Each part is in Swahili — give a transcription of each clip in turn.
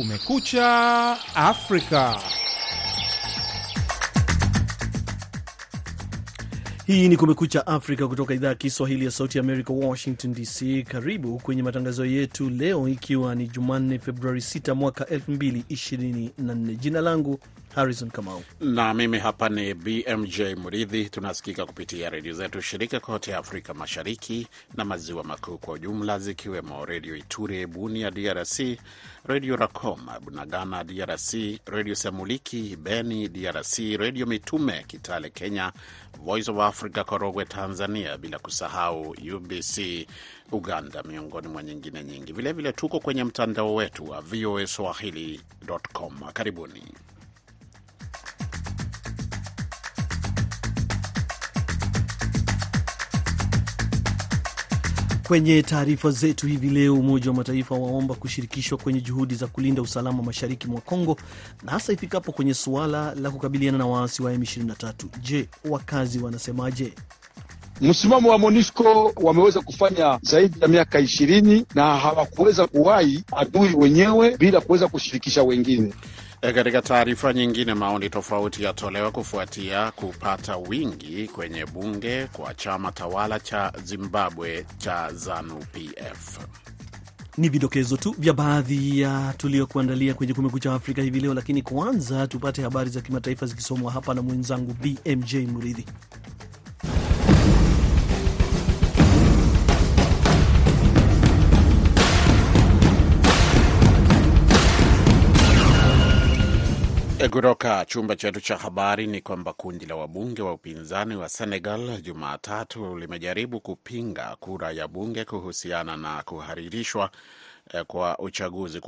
Kumekucha Afrika. Hii ni Kumekucha Afrika kutoka idhaa ya Kiswahili ya Sauti ya Amerika, Washington DC. Karibu kwenye matangazo yetu leo, ikiwa ni Jumanne Februari 6 mwaka 2024. Jina langu Harrison Kamau na mimi hapa ni BMJ Muridhi. Tunasikika kupitia redio zetu shirika kote Afrika Mashariki na Maziwa Makuu kwa ujumla, zikiwemo Redio Iture Bunia DRC, Redio Racoma Bunagana DRC, Redio Semuliki Beni DRC, Redio Mitume Kitale Kenya, Voice of Africa Korogwe Tanzania, bila kusahau UBC Uganda, miongoni mwa nyingine nyingi. Vilevile vile tuko kwenye mtandao wetu wa VOA Swahili.com. Karibuni. Kwenye taarifa zetu hivi leo, Umoja wa Mataifa waomba kushirikishwa kwenye juhudi za kulinda usalama mashariki mwa Kongo na hasa ifikapo kwenye suala la kukabiliana na waasi wa M23. Je, wakazi wanasemaje? Msimamo wa MONUSCO wameweza kufanya zaidi ya miaka ishirini na hawakuweza kuwahi adui wenyewe bila kuweza kushirikisha wengine. Katika taarifa nyingine, maoni tofauti yatolewa kufuatia kupata wingi kwenye bunge kwa chama tawala cha Zimbabwe cha ZANU-PF. Ni vidokezo tu vya baadhi ya tuliyokuandalia kwenye Kumekucha Afrika hivi leo, lakini kwanza tupate habari za kimataifa zikisomwa hapa na mwenzangu BMJ Muridhi. Kutoka chumba chetu cha habari ni kwamba kundi la wabunge wa upinzani wa Senegal Jumatatu limejaribu kupinga kura ya bunge kuhusiana na kuharirishwa kwa uchaguzi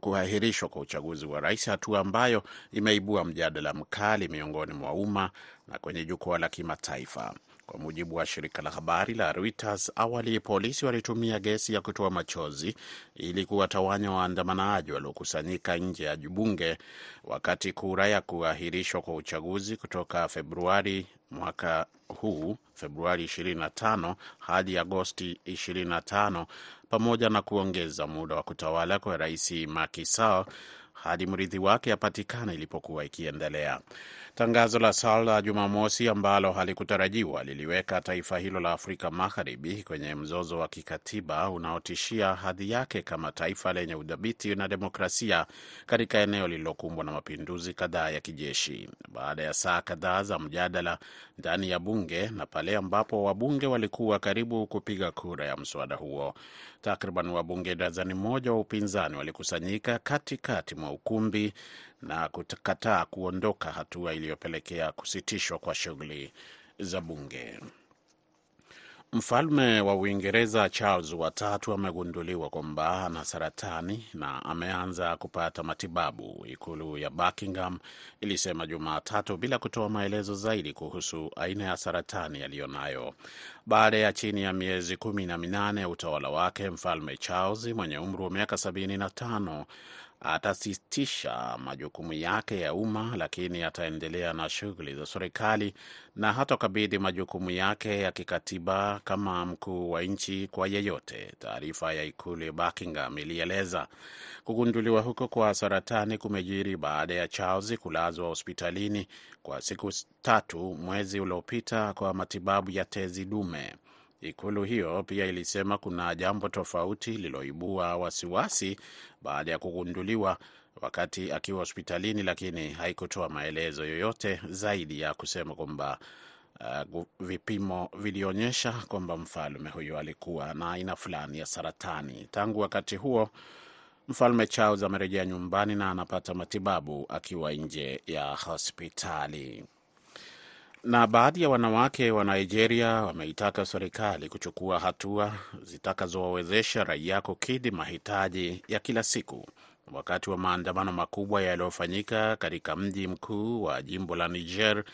kuahirishwa kwa uchaguzi wa rais, hatua ambayo imeibua mjadala mkali miongoni mwa umma na kwenye jukwaa la kimataifa. Kwa mujibu wa shirika la habari la Reuters, awali polisi walitumia gesi ya kutoa machozi ili kuwatawanya waandamanaji waliokusanyika nje ya bunge wakati kura ya kuahirishwa kwa uchaguzi kutoka Februari mwaka huu Februari 25 hadi Agosti 25 pamoja na kuongeza muda wa kutawala kwa rais Macky Sall hadi mrithi wake apatikana ilipokuwa ikiendelea. Tangazo la Sal la Jumamosi ambalo halikutarajiwa liliweka taifa hilo la Afrika Magharibi kwenye mzozo wa kikatiba unaotishia hadhi yake kama taifa lenye udhabiti na demokrasia katika eneo lililokumbwa na mapinduzi kadhaa ya kijeshi. Baada ya saa kadhaa za mjadala ndani ya bunge na pale ambapo wabunge walikuwa karibu kupiga kura ya mswada huo, takriban wabunge dazani moja wa upinzani walikusanyika katikati mwa ukumbi na kukataa kuondoka, hatua iliyopelekea kusitishwa kwa shughuli za bunge. Mfalme wa Uingereza Charles watatu amegunduliwa kwamba ana saratani na ameanza kupata matibabu, ikulu ya Buckingham ilisema Jumatatu, bila kutoa maelezo zaidi kuhusu aina ya saratani aliyonayo. Baada ya chini ya miezi kumi na minane ya utawala wake, mfalme Charles mwenye umri wa miaka sabini na tano atasitisha majukumu yake ya umma, lakini ataendelea na shughuli za serikali na hatakabidhi majukumu yake ya kikatiba kama mkuu wa nchi kwa yeyote, taarifa ya ikulu ya Buckingham ilieleza. Kugunduliwa huko kwa saratani kumejiri baada ya Charles kulazwa hospitalini kwa siku tatu mwezi uliopita kwa matibabu ya tezi dume. Ikulu hiyo pia ilisema kuna jambo tofauti lililoibua wasiwasi baada ya kugunduliwa wakati akiwa hospitalini, lakini haikutoa maelezo yoyote zaidi ya kusema kwamba uh, vipimo vilionyesha kwamba mfalme huyo alikuwa na aina fulani ya saratani. Tangu wakati huo Mfalme Charles amerejea nyumbani na anapata matibabu akiwa nje ya hospitali. Na baadhi ya wanawake wa Nigeria wameitaka serikali kuchukua hatua zitakazowawezesha raia kukidhi mahitaji ya kila siku wakati wa maandamano makubwa yaliyofanyika katika mji mkuu wa jimbo la Niger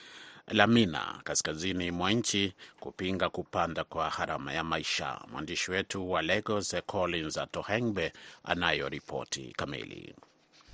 la Mina kaskazini mwa nchi kupinga kupanda kwa gharama ya maisha. Mwandishi wetu wa Lagos Collins Atohengbe anayo ripoti kamili.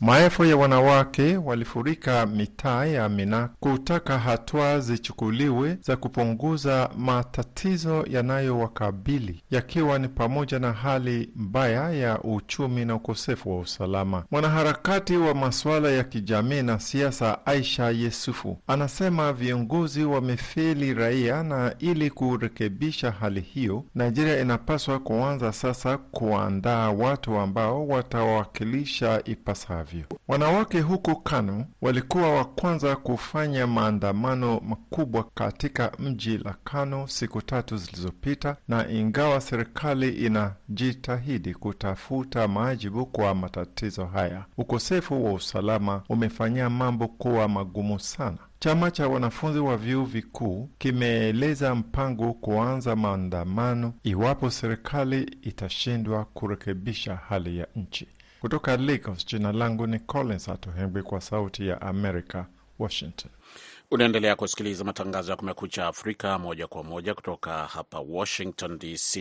Maelfu ya wanawake walifurika mitaa ya Mina kutaka hatua zichukuliwe za kupunguza matatizo yanayowakabili yakiwa ni pamoja na hali mbaya ya uchumi na ukosefu wa usalama. Mwanaharakati wa masuala ya kijamii na siasa Aisha Yesufu anasema viongozi wamefeli raia, na ili kurekebisha hali hiyo, Nigeria inapaswa kuanza sasa kuandaa watu ambao watawakilisha ipasavyo. Wanawake huko Kano walikuwa wa kwanza kufanya maandamano makubwa katika mji la Kano siku tatu zilizopita, na ingawa serikali inajitahidi kutafuta majibu kwa matatizo haya, ukosefu wa usalama umefanyia mambo kuwa magumu sana. Chama cha wanafunzi wa vyuo vikuu kimeeleza mpango kuanza maandamano iwapo serikali itashindwa kurekebisha hali ya nchi. Kutoka Lagos, jina langu ni Collins Atohengwi kwa Sauti ya Amerika, Washington. Unaendelea kusikiliza matangazo ya Kumekucha Afrika moja kwa moja kutoka hapa Washington DC.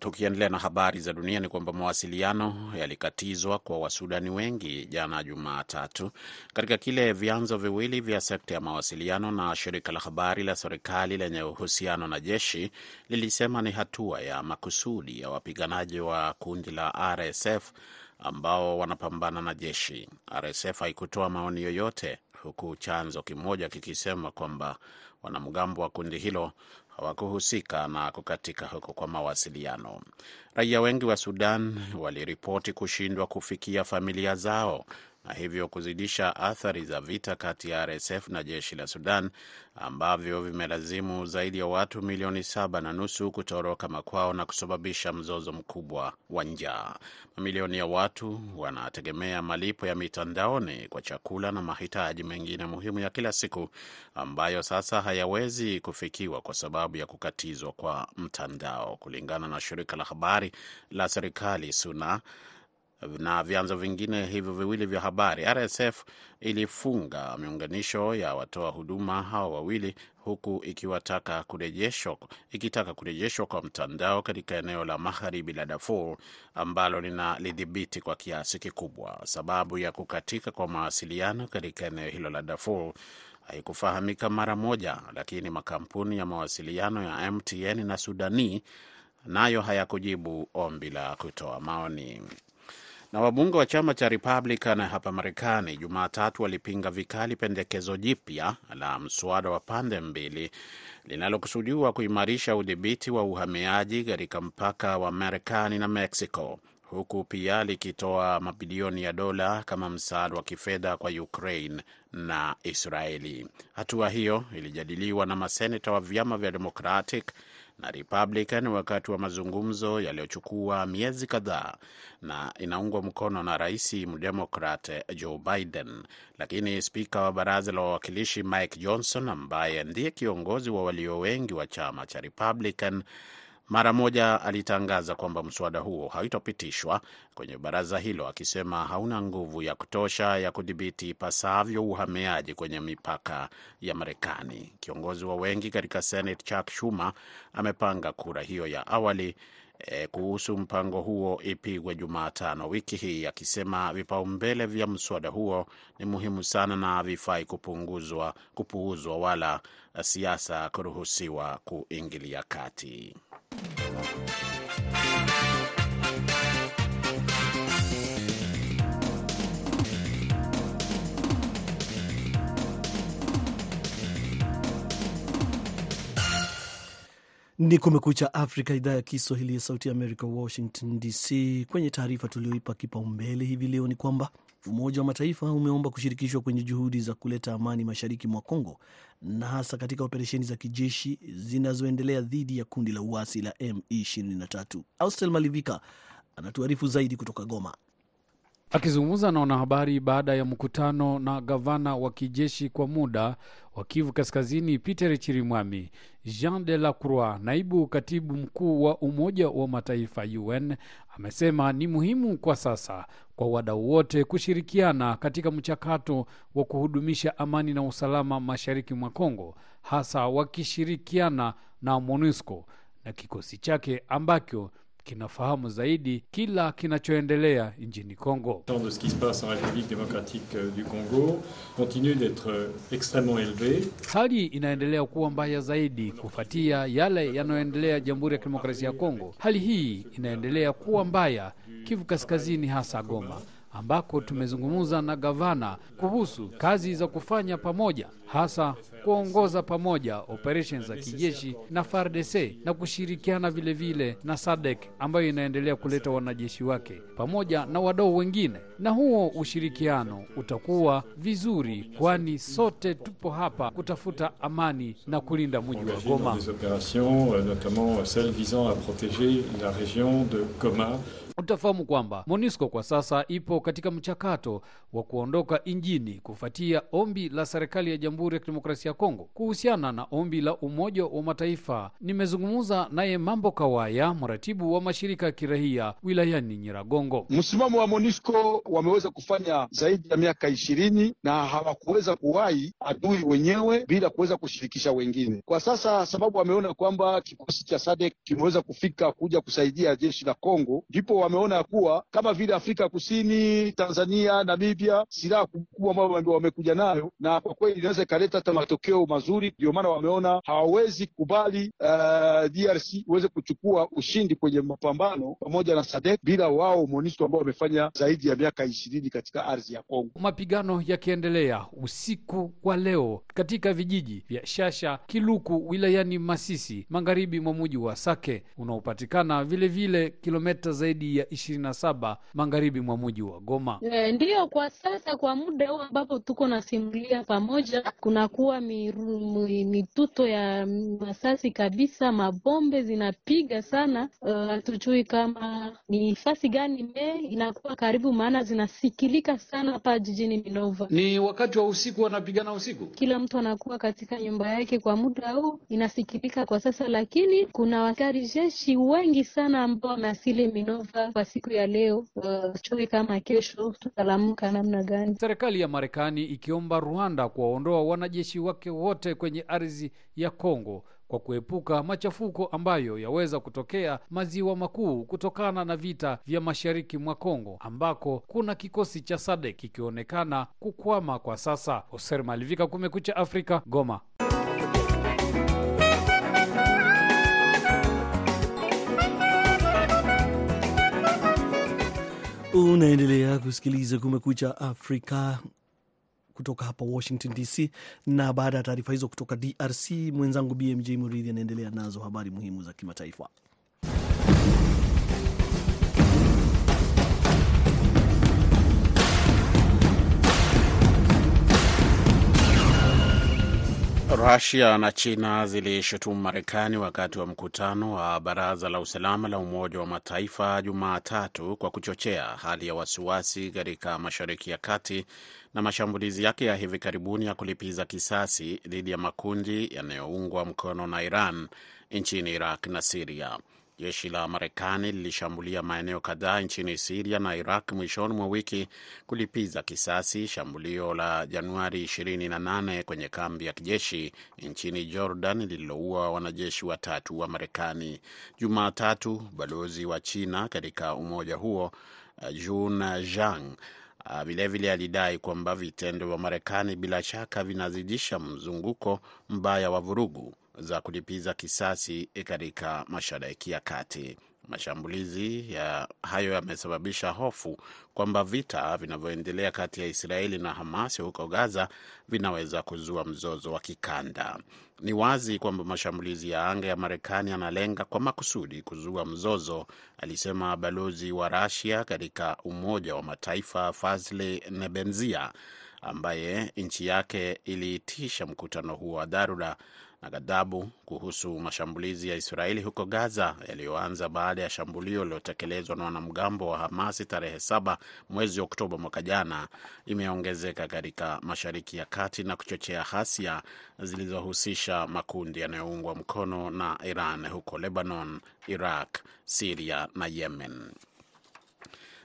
Tukiendelea na habari za dunia, ni kwamba mawasiliano yalikatizwa kwa Wasudani wengi jana Jumatatu, katika kile vyanzo viwili vya sekta ya mawasiliano na shirika la habari la serikali lenye uhusiano na jeshi lilisema ni hatua ya makusudi ya wapiganaji wa kundi la RSF ambao wanapambana na jeshi. RSF haikutoa maoni yoyote, huku chanzo kimoja kikisema kwamba wanamgambo wa kundi hilo hawakuhusika na kukatika huko kwa mawasiliano. Raia wengi wa Sudan waliripoti kushindwa kufikia familia zao na hivyo kuzidisha athari za vita kati ya RSF na jeshi la Sudan ambavyo vimelazimu zaidi ya watu milioni saba na nusu kutoroka makwao na kusababisha mzozo mkubwa wa njaa. Mamilioni ya watu wanategemea malipo ya mitandaoni kwa chakula na mahitaji mengine muhimu ya kila siku ambayo sasa hayawezi kufikiwa kwa sababu ya kukatizwa kwa mtandao, kulingana na shirika la habari la serikali SUNA na vyanzo vingine hivyo viwili vya habari. RSF ilifunga miunganisho ya watoa huduma hao wawili huku ikiwataka kurejeshwa ikitaka kurejeshwa kwa mtandao katika eneo la magharibi la Darfur ambalo linalidhibiti kwa kiasi kikubwa. Sababu ya kukatika kwa mawasiliano katika eneo hilo la Darfur haikufahamika mara moja, lakini makampuni ya mawasiliano ya MTN na Sudani nayo hayakujibu ombi la kutoa maoni na wabunge wa chama cha Republican hapa Marekani Jumatatu walipinga vikali pendekezo jipya la mswada wa pande mbili linalokusudiwa kuimarisha udhibiti wa uhamiaji katika mpaka wa Marekani na Mexico, huku pia likitoa mabilioni ya dola kama msaada wa kifedha kwa Ukraine na Israeli. Hatua hiyo ilijadiliwa na maseneta wa vyama vya Democratic na Republican wakati wa mazungumzo yaliyochukua miezi kadhaa na inaungwa mkono na rais mdemokrat Joe Biden. Lakini spika wa baraza la wawakilishi Mike Johnson, ambaye ndiye kiongozi wa walio wengi wa chama cha Republican, mara moja alitangaza kwamba mswada huo haitopitishwa kwenye baraza hilo, akisema hauna nguvu ya kutosha ya kudhibiti ipasavyo uhamiaji kwenye mipaka ya Marekani. Kiongozi wa wengi katika Senate Chuck Schumer amepanga kura hiyo ya awali e, kuhusu mpango huo ipigwe Jumatano wiki hii, akisema vipaumbele vya mswada huo ni muhimu sana na havifai kupuuzwa wala siasa kuruhusiwa kuingilia kati. Ni Kumekucha Afrika, idhaa ya Kiswahili ya Sauti ya Amerika, Washington DC. Kwenye taarifa tulioipa kipaumbele hivi leo ni kwamba Umoja wa Mataifa umeomba kushirikishwa kwenye juhudi za kuleta amani mashariki mwa Kongo na hasa katika operesheni za kijeshi zinazoendelea dhidi ya kundi la uasi la M23. Austel Malivika anatuarifu zaidi kutoka Goma. Akizungumza na wanahabari baada ya mkutano na gavana wa kijeshi kwa muda wa Kivu Kaskazini Peter Chirimwami, Jean de la Croix, naibu katibu mkuu wa Umoja wa Mataifa UN, amesema ni muhimu kwa sasa kwa wadau wote kushirikiana katika mchakato wa kuhudumisha amani na usalama mashariki mwa Kongo, hasa wakishirikiana na MONUSCO na kikosi chake ambacho kinafahamu zaidi kila kinachoendelea nchini Kongo. de ce qui se passe en République démocratique du Congo continue d'être extrêmement élevé. Hali inaendelea kuwa mbaya zaidi kufuatia yale yanayoendelea Jamhuri ya Kidemokrasia ya Kongo. Hali hii inaendelea kuwa mbaya Kivu Kaskazini, hasa Goma ambako tumezungumza na gavana kuhusu kazi za kufanya pamoja, hasa kuongoza pamoja operesheni za kijeshi na FARDC na kushirikiana vilevile vile na SADC ambayo inaendelea kuleta wanajeshi wake pamoja na wadau wengine, na huo ushirikiano utakuwa vizuri, kwani sote tupo hapa kutafuta amani na kulinda mji wa Goma. euh, de Goma. Utafahamu kwamba MONUSCO kwa sasa ipo katika mchakato wa kuondoka injini kufuatia ombi la serikali ya Jamhuri ya Kidemokrasia ya Kongo kuhusiana na ombi la Umoja wa Mataifa. Nimezungumza naye Mambo Kawaya, mratibu wa mashirika ya kirahia wilayani Nyiragongo. Msimamo wa MONUSCO wameweza kufanya zaidi ya miaka ishirini na hawakuweza kuwahi adui wenyewe bila kuweza kushirikisha wengine. Kwa sasa, sababu wameona kwamba kikosi cha SADC kimeweza kufika kuja kusaidia jeshi la Kongo, ndipo wameona kuwa kama vile Afrika Kusini, Tanzania, Namibia, silaha kubwa ambayo wamekuja nayo, na kwa kweli inaweza ikaleta hata matokeo mazuri. Ndio maana wameona hawawezi kubali uh, DRC iweze kuchukua ushindi kwenye mapambano pamoja na SADC bila wao MONUSCO ambao wamefanya zaidi ya miaka ishirini katika ardhi ya Kongo. Mapigano yakiendelea usiku wa leo katika vijiji vya Shasha, Kiluku wilayani Masisi, magharibi mwa muji wa Sake unaopatikana vilevile kilomita zaidi ya 27 magharibi mwa muji wa Goma. E, ndiyo kwa sasa kwa muda huu ambapo tuko nasimulia pamoja, kunakuwa mituto ya masasi kabisa, mabombe zinapiga sana. Hatujui Hatujui kama ni fasi gani me inakuwa karibu, maana zinasikilika sana hapa jijini Minova. Ni wakati wa usiku, wanapigana usiku. Kila mtu anakuwa katika nyumba yake kwa muda huu, inasikilika kwa sasa, lakini kuna wakari jeshi wengi sana ambao wameasili Minova kwa siku ya leo. Eh, Sijui kama kesho tutalamuka namna gani. Serikali ya Marekani ikiomba Rwanda kuwaondoa wanajeshi wake wote kwenye ardhi ya Kongo kwa kuepuka machafuko ambayo yaweza kutokea maziwa makuu kutokana na vita vya mashariki mwa Kongo ambako kuna kikosi cha SADC kikionekana kukwama kwa sasa. Hoser Malivika, Kumekucha Afrika, Goma. Unaendelea kusikiliza Kumekucha Afrika kutoka hapa Washington DC, na baada ya taarifa hizo kutoka DRC, mwenzangu BMJ Muridhi anaendelea nazo habari muhimu za kimataifa. Rusia na China zilishutumu Marekani wakati wa mkutano wa Baraza la Usalama la Umoja wa Mataifa Jumatatu kwa kuchochea hali ya wasiwasi katika Mashariki ya Kati na mashambulizi yake ya hivi karibuni ya kulipiza kisasi dhidi ya makundi yanayoungwa mkono na Iran nchini Iraq na Siria. Jeshi la Marekani lilishambulia maeneo kadhaa nchini Siria na Iraq mwishoni mwa wiki kulipiza kisasi shambulio la Januari 28 kwenye kambi ya kijeshi nchini Jordan lililoua wanajeshi watatu wa Marekani. Jumatatu, balozi wa China katika umoja huo Jun Zhang vilevile alidai kwamba vitendo vya Marekani bila shaka vinazidisha mzunguko mbaya wa vurugu za kulipiza kisasi katika Mashariki ya Kati. Mashambulizi ya hayo yamesababisha hofu kwamba vita vinavyoendelea kati ya Israeli na Hamas huko Gaza vinaweza kuzua mzozo wa kikanda. Ni wazi kwamba mashambulizi ya anga ya Marekani yanalenga kwa makusudi kuzua mzozo, alisema balozi wa Rasia katika Umoja wa Mataifa Fazli Nebenzia, ambaye nchi yake iliitisha mkutano huo wa dharura na ghadhabu kuhusu mashambulizi ya Israeli huko Gaza yaliyoanza baada ya shambulio lililotekelezwa na wanamgambo wa Hamasi tarehe saba mwezi Oktoba mwaka jana imeongezeka katika Mashariki ya Kati na kuchochea ghasia zilizohusisha makundi yanayoungwa mkono na Iran huko Lebanon, Iraq, Siria na Yemen.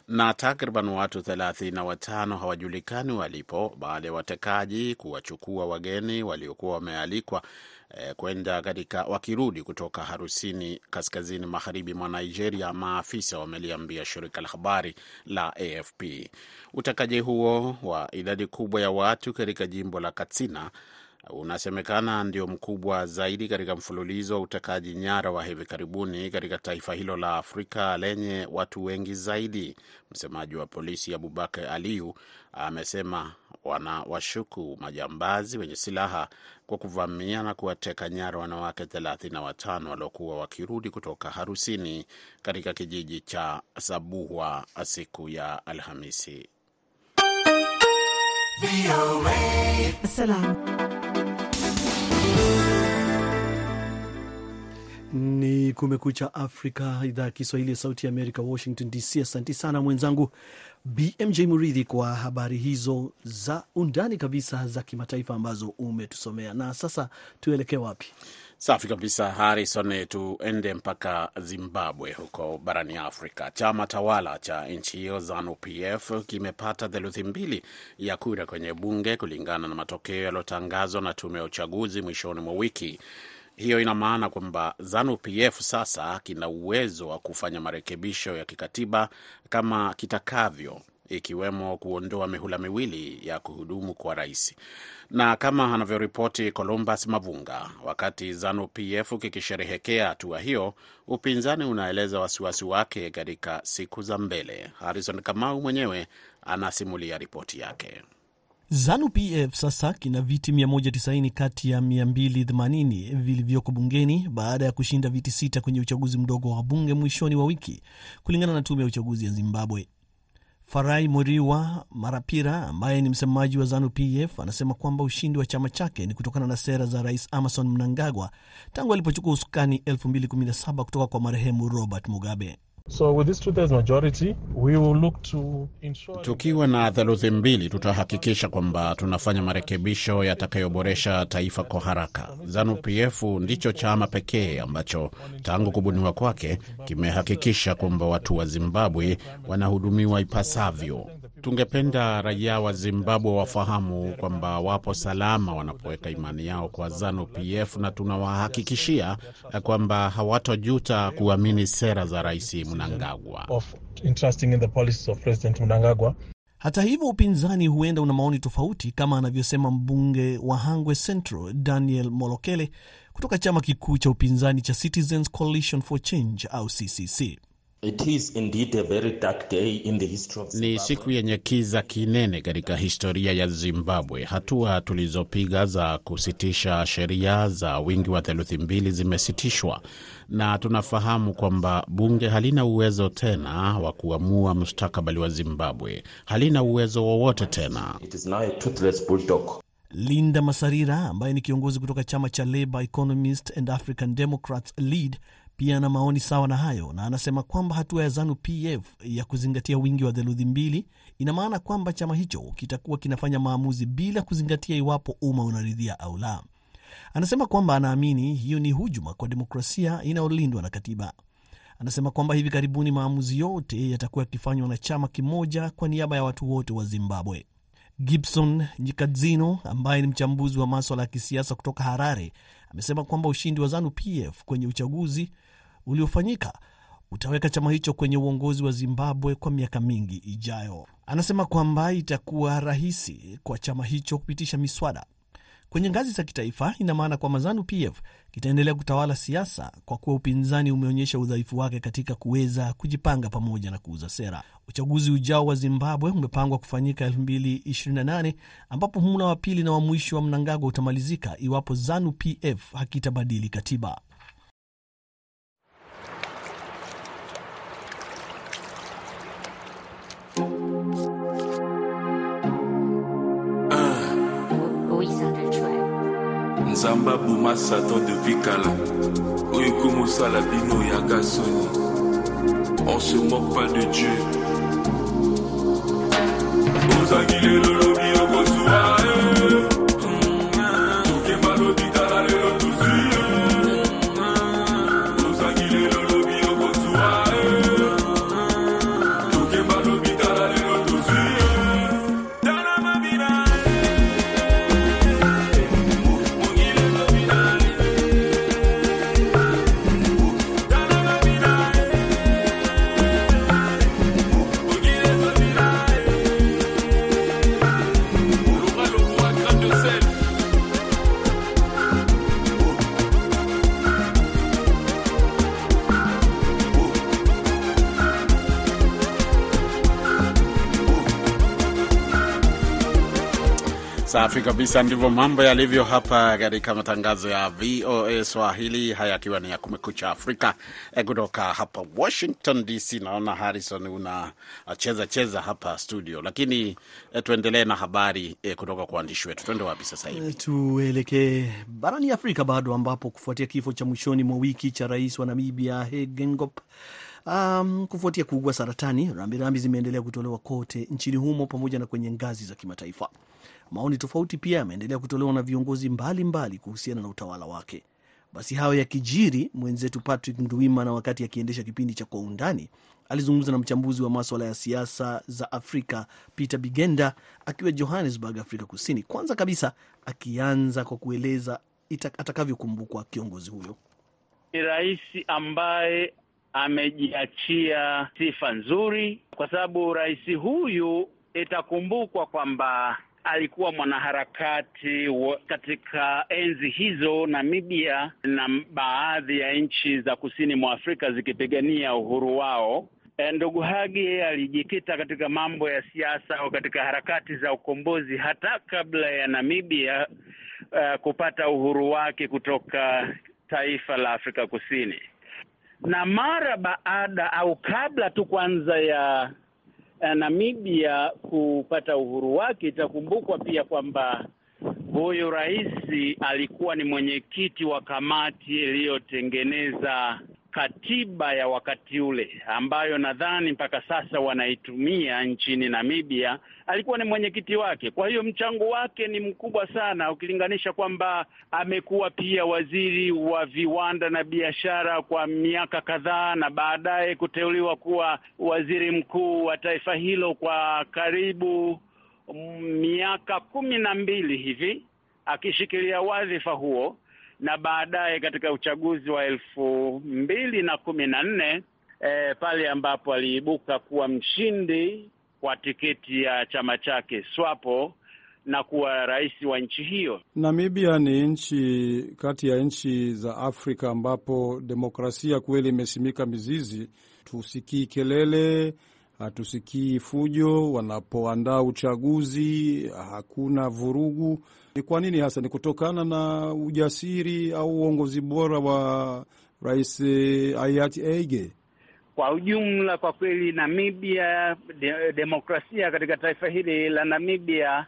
Na takriban watu thelathini na watano hawajulikani walipo baada ya watekaji kuwachukua wageni waliokuwa wamealikwa eh, kwenda katika wakirudi kutoka harusini kaskazini magharibi mwa Nigeria, maafisa wameliambia shirika la habari la AFP. Utekaji huo wa idadi kubwa ya watu katika jimbo la Katsina unasemekana ndio mkubwa zaidi katika mfululizo wa utekaji nyara wa hivi karibuni katika taifa hilo la Afrika lenye watu wengi zaidi. Msemaji wa polisi Abubakar Aliu amesema wanawashuku majambazi wenye silaha kwa kuvamia na kuwateka nyara wanawake thelathini na watano waliokuwa wakirudi kutoka harusini katika kijiji cha Sabuhwa siku ya Alhamisi. Salam. Ni Kumekucha Afrika, idhaa ya Kiswahili ya Sauti ya Amerika, Washington DC. Asanti sana mwenzangu BMJ Muridhi kwa habari hizo za undani kabisa za kimataifa ambazo umetusomea. Na sasa tuelekee wapi? Safi kabisa Harrison, tuende mpaka Zimbabwe huko barani Afrika. Chama tawala cha nchi hiyo ZANU PF kimepata theluthi mbili ya kura kwenye bunge kulingana na matokeo yaliyotangazwa na tume ya uchaguzi mwishoni mwa wiki. Hiyo ina maana kwamba ZANU PF sasa kina uwezo wa kufanya marekebisho ya kikatiba kama kitakavyo ikiwemo kuondoa mihula miwili ya kuhudumu kwa rais. Na kama anavyoripoti Columbus Mavunga, wakati ZANU kikisherehekea hatua hiyo, upinzani unaeleza wasiwasi wake katika siku za mbele. Harrison Kamau mwenyewe anasimulia ripoti yake. ZANU PF sasa kina viti 190 kati ya 280 vilivyoko bungeni baada ya kushinda viti sita kwenye uchaguzi mdogo wa bunge mwishoni wa wiki, kulingana na tume ya uchaguzi ya Zimbabwe. Farai Moriwa Marapira ambaye ni msemaji wa ZANU PF anasema kwamba ushindi wa chama chake ni kutokana na sera za Rais Emmerson Mnangagwa tangu alipochukua usukani 2017 kutoka kwa marehemu Robert Mugabe. So with this two-thirds majority, we will look to ensure... Tukiwa na theluthi mbili, tutahakikisha kwamba tunafanya marekebisho yatakayoboresha taifa kwa haraka. ZANU PF ndicho chama pekee ambacho tangu kubuniwa kwake kimehakikisha kwamba watu wa Zimbabwe wanahudumiwa ipasavyo. Tungependa raia wa Zimbabwe wafahamu kwamba wapo salama wanapoweka imani yao kwa ZANU PF na tunawahakikishia kwamba hawatojuta kuamini sera za Rais Mnangagwa. of entrusting in the policies of President Mnangagwa. Hata hivyo, upinzani huenda una maoni tofauti, kama anavyosema mbunge wa Hangwe Central Daniel Molokele kutoka chama kikuu cha upinzani cha Citizens Coalition for Change au CCC. It is indeed a very dark day in the history of Ni siku yenye kiza kinene katika historia ya Zimbabwe. Hatua tulizopiga za kusitisha sheria za wingi wa theluthi mbili zimesitishwa, na tunafahamu kwamba bunge halina uwezo tena wa kuamua mustakabali wa Zimbabwe. Halina uwezo wowote tena. It is now a toothless bulldog. Linda Masarira ambaye ni kiongozi kutoka chama cha Labour Economist and African Democrats Lead pia ana maoni sawa na hayo, na anasema kwamba hatua ya ZANU PF ya kuzingatia wingi wa theluthi mbili ina maana kwamba chama hicho kitakuwa kinafanya maamuzi bila kuzingatia iwapo umma unaridhia au la. Anasema kwamba anaamini hiyo ni hujuma kwa demokrasia inayolindwa na katiba. Anasema kwamba hivi karibuni maamuzi yote yatakuwa yakifanywa na chama kimoja kwa niaba ya watu wote wa Zimbabwe. Gibson Nyikadzino ambaye ni mchambuzi wa maswala ya kisiasa kutoka Harare amesema kwamba ushindi wa ZANU PF kwenye uchaguzi uliofanyika utaweka chama hicho kwenye uongozi wa Zimbabwe kwa miaka mingi ijayo. Anasema kwamba itakuwa rahisi kwa chama hicho kupitisha miswada kwenye ngazi za kitaifa. Ina maana kwamba ZANU PF kitaendelea kutawala siasa kwa kuwa upinzani umeonyesha udhaifu wake katika kuweza kujipanga pamoja na kuuza sera. Uchaguzi ujao wa Zimbabwe umepangwa kufanyika 2028 ambapo muhula wa pili na wa mwisho wa Mnangagwa utamalizika iwapo ZANU PF hakitabadili katiba. Track. nzambe aboma satan depuis kala oyo ekomi osala bino oyaka soni on se moque pas de dieu. Ozangi lelo Safi kabisa, ndivyo mambo yalivyo hapa katika matangazo ya VOA Swahili, haya akiwa ni ya Kumekucha Afrika kutoka hapa Washington DC. Naona Harrison unacheza cheza hapa studio, lakini tuendelee na habari kutoka kwa waandishi wetu. Tuende wapi sasa hivi? Tuelekee barani Afrika bado, ambapo kufuatia kifo cha mwishoni mwa wiki cha rais wa Namibia Hage Geingob Um, kufuatia kuugua saratani, rambirambi zimeendelea kutolewa kote nchini humo pamoja na kwenye ngazi za kimataifa. Maoni tofauti pia yameendelea kutolewa na viongozi mbalimbali kuhusiana na utawala wake. Basi hayo yakijiri, mwenzetu Patrick Nduwimana, wakati akiendesha kipindi cha Kwa Undani, alizungumza na mchambuzi wa maswala ya siasa za Afrika Peter Bigenda akiwa Johannesburg, Afrika Kusini. Kwanza kabisa akianza kwa kueleza atakavyokumbukwa kiongozi huyo. Ni rais ambaye amejiachia sifa nzuri, kwa sababu rais huyu itakumbukwa kwamba alikuwa mwanaharakati katika enzi hizo Namibia na baadhi ya nchi za kusini mwa Afrika zikipigania uhuru wao. Ndugu Hage alijikita katika mambo ya siasa au katika harakati za ukombozi hata kabla ya Namibia uh, kupata uhuru wake kutoka taifa la Afrika Kusini na mara baada au kabla tu kwanza ya Namibia kupata uhuru wake, itakumbukwa pia kwamba huyu rais alikuwa ni mwenyekiti wa kamati iliyotengeneza katiba ya wakati ule, ambayo nadhani mpaka sasa wanaitumia nchini Namibia. Alikuwa ni mwenyekiti wake, kwa hiyo mchango wake ni mkubwa sana, ukilinganisha kwamba amekuwa pia waziri wa viwanda na biashara kwa miaka kadhaa, na baadaye kuteuliwa kuwa waziri mkuu wa taifa hilo kwa karibu miaka kumi na mbili hivi akishikilia wadhifa huo na baadaye katika uchaguzi wa elfu mbili na kumi na nne eh, pale ambapo aliibuka kuwa mshindi kwa tiketi ya chama chake SWAPO na kuwa rais wa nchi hiyo. Namibia ni nchi kati ya nchi za Afrika ambapo demokrasia kweli imesimika mizizi. Tusikii kelele, hatusikii fujo wanapoandaa uchaguzi, hakuna vurugu. Ni kwa nini hasa? Ni kutokana na ujasiri au uongozi bora wa Rais hayati Ege? Kwa ujumla, kwa kweli Namibia, de, demokrasia katika taifa hili la Namibia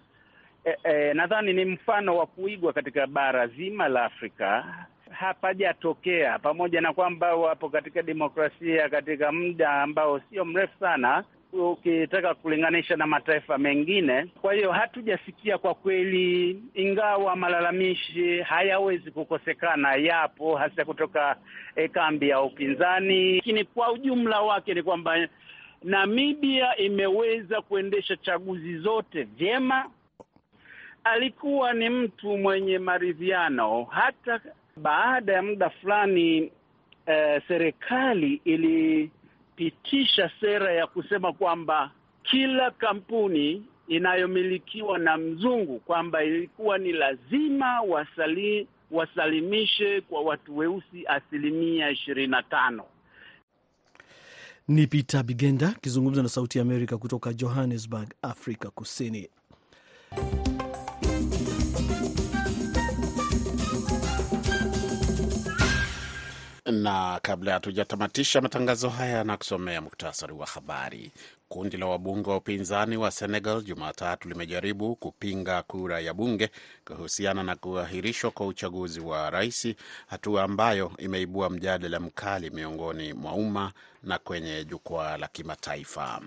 e, e, nadhani ni mfano wa kuigwa katika bara zima la Afrika. Hapajatokea, pamoja na kwamba wapo katika demokrasia katika muda ambao sio mrefu sana ukitaka kulinganisha na mataifa mengine. Kwa hiyo hatujasikia kwa kweli, ingawa malalamishi hayawezi kukosekana, yapo hasa kutoka e, kambi ya upinzani, lakini kwa ujumla wake ni kwamba Namibia imeweza kuendesha chaguzi zote vyema. Alikuwa ni mtu mwenye maridhiano, hata baada ya muda fulani eh, serikali ilipitisha sera ya kusema kwamba kila kampuni inayomilikiwa na mzungu kwamba ilikuwa ni lazima wasali, wasalimishe kwa watu weusi asilimia ishirini na tano. Ni Peter Bigenda akizungumza na Sauti ya Amerika kutoka Johannesburg, Afrika Kusini. Na kabla hatujatamatisha matangazo haya na kusomea muktasari wa habari. Kundi la wabunge wa upinzani wa Senegal Jumatatu limejaribu kupinga kura ya bunge kuhusiana na kuahirishwa kwa uchaguzi wa rais, hatua ambayo imeibua mjadala mkali miongoni mwa umma na kwenye jukwaa la kimataifa.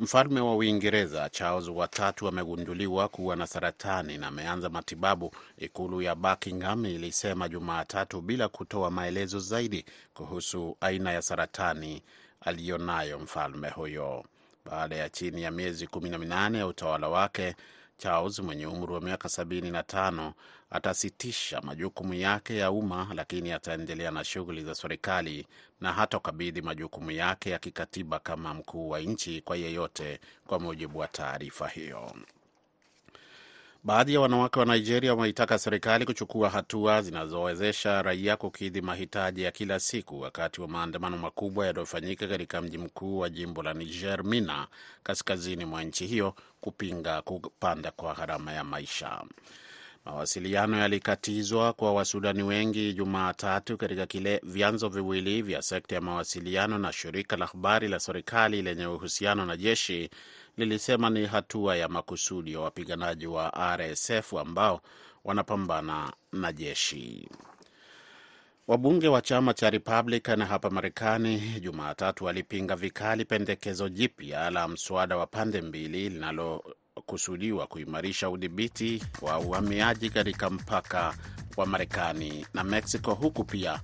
Mfalme wa Uingereza Charles watatu amegunduliwa kuwa na saratani na ameanza matibabu, ikulu ya Buckingham ilisema Jumatatu, bila kutoa maelezo zaidi kuhusu aina ya saratani aliyonayo mfalme huyo. Baada ya chini ya miezi kumi na minane ya utawala wake, Charles mwenye umri wa miaka sabini na tano atasitisha majukumu yake ya umma, lakini ataendelea na shughuli za serikali na hatakabidhi majukumu yake ya kikatiba kama mkuu wa nchi kwa yeyote, kwa mujibu wa taarifa hiyo. Baadhi ya wanawake wa Nigeria wameitaka serikali kuchukua hatua zinazowezesha raia kukidhi mahitaji ya kila siku wakati wa maandamano makubwa yaliyofanyika katika mji mkuu wa jimbo la Niger, Mina, kaskazini mwa nchi hiyo, kupinga kupanda kwa gharama ya maisha. Mawasiliano yalikatizwa kwa Wasudani wengi Jumatatu katika kile vyanzo viwili vya sekta ya mawasiliano na shirika la habari la serikali lenye uhusiano na jeshi lilisema ni hatua ya makusudi ya wapiganaji wa RSF ambao wanapambana na jeshi. Wabunge wa chama cha Republican hapa Marekani Jumatatu walipinga vikali pendekezo jipya la mswada wa pande mbili linalokusudiwa kuimarisha udhibiti wa uhamiaji katika mpaka wa Marekani na Mexico, huku pia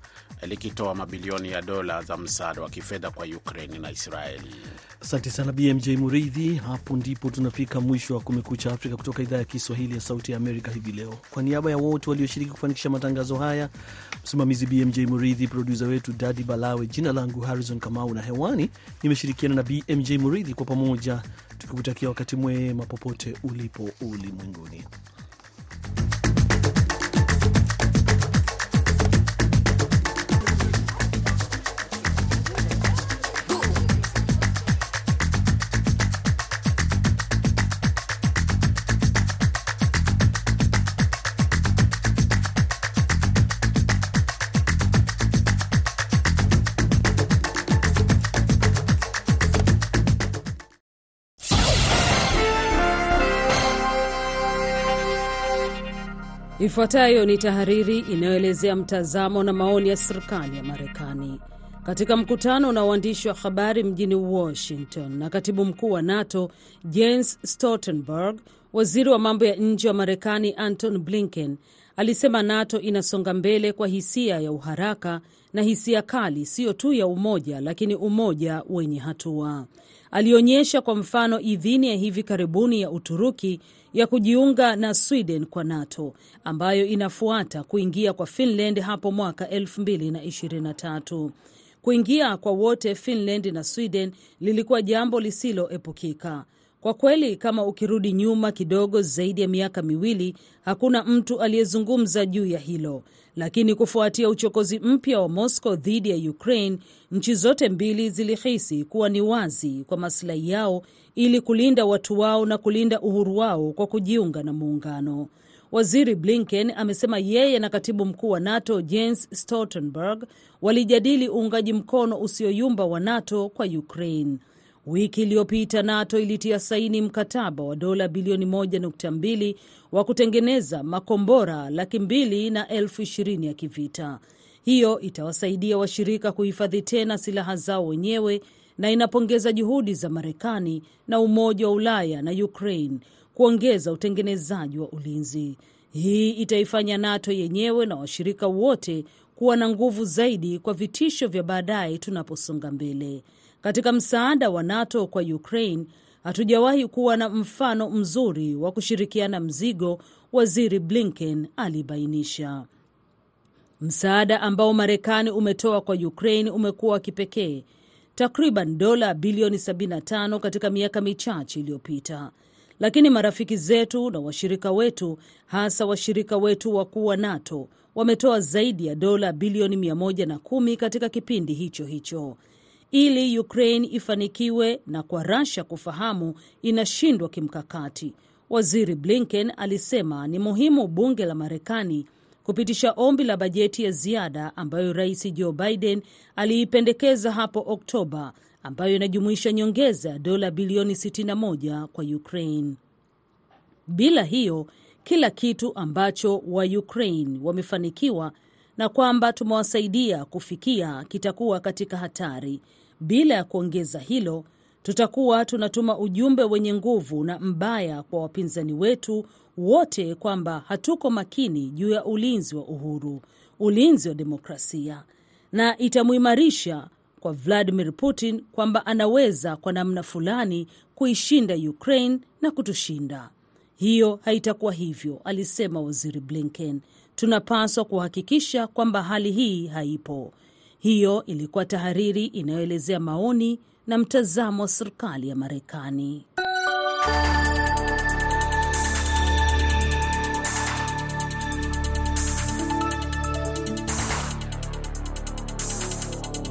likitoa mabilioni ya dola za msaada wa kifedha kwa Ukraini na Israeli. Asante sana BMJ Muridhi. Hapo ndipo tunafika mwisho wa Kumekucha Afrika kutoka idhaa ya Kiswahili ya Sauti ya Amerika hivi leo. Kwa niaba ya wote walioshiriki kufanikisha matangazo haya, msimamizi BMJ Muridhi, produsa wetu Dadi Balawe, jina langu Harrison Kamau na hewani nimeshirikiana na BMJ Muridhi, kwa pamoja tukikutakia wakati mwema popote ulipo ulimwenguni. Ifuatayo ni tahariri inayoelezea mtazamo na maoni ya serikali ya Marekani. Katika mkutano na waandishi wa habari mjini Washington na katibu mkuu wa NATO Jens Stoltenberg, waziri wa mambo ya nje wa Marekani Anton Blinken alisema NATO inasonga mbele kwa hisia ya uharaka na hisia kali, siyo tu ya umoja, lakini umoja wenye hatua. Alionyesha kwa mfano idhini ya hivi karibuni ya Uturuki ya kujiunga na Sweden kwa NATO ambayo inafuata kuingia kwa Finland hapo mwaka 2023. Kuingia kwa wote Finland na Sweden lilikuwa jambo lisiloepukika. Kwa kweli, kama ukirudi nyuma kidogo zaidi ya miaka miwili, hakuna mtu aliyezungumza juu ya hilo, lakini kufuatia uchokozi mpya wa Moscow dhidi ya Ukraine, nchi zote mbili zilihisi kuwa ni wazi kwa masilahi yao ili kulinda watu wao na kulinda uhuru wao kwa kujiunga na muungano. Waziri Blinken amesema yeye na katibu mkuu wa NATO Jens Stoltenberg walijadili uungaji mkono usioyumba wa NATO kwa Ukraine. Wiki iliyopita NATO ilitia saini mkataba wa dola bilioni 1.2 wa kutengeneza makombora laki mbili na elfu ishirini ya kivita. Hiyo itawasaidia washirika kuhifadhi tena silaha zao wenyewe na inapongeza juhudi za Marekani na Umoja wa Ulaya na Ukraine kuongeza utengenezaji wa ulinzi. Hii itaifanya NATO yenyewe na washirika wote kuwa na nguvu zaidi kwa vitisho vya baadaye tunaposonga mbele. Katika msaada wa NATO kwa Ukraine, hatujawahi kuwa na mfano mzuri wa kushirikiana mzigo, Waziri Blinken alibainisha. Msaada ambao Marekani umetoa kwa Ukraine umekuwa wa kipekee, takriban dola bilioni 75 katika miaka michache iliyopita. Lakini marafiki zetu na washirika wetu, hasa washirika wetu wakuu wa NATO, wametoa zaidi ya dola bilioni 110 katika kipindi hicho hicho ili Ukraine ifanikiwe na kwa Russia kufahamu inashindwa kimkakati. Waziri Blinken alisema ni muhimu bunge la Marekani kupitisha ombi la bajeti ya ziada ambayo Rais Joe Biden aliipendekeza hapo Oktoba, ambayo inajumuisha nyongeza ya dola bilioni 61 kwa Ukraine. Bila hiyo, kila kitu ambacho wa Ukraine wamefanikiwa na kwamba tumewasaidia kufikia kitakuwa katika hatari. Bila ya kuongeza hilo, tutakuwa tunatuma ujumbe wenye nguvu na mbaya kwa wapinzani wetu wote kwamba hatuko makini juu ya ulinzi wa uhuru, ulinzi wa demokrasia, na itamuimarisha kwa Vladimir Putin kwamba anaweza kwa namna fulani kuishinda Ukraine na kutushinda. Hiyo haitakuwa hivyo, alisema Waziri Blinken. Tunapaswa kuhakikisha kwamba hali hii haipo. Hiyo ilikuwa tahariri inayoelezea maoni na mtazamo wa serikali ya Marekani.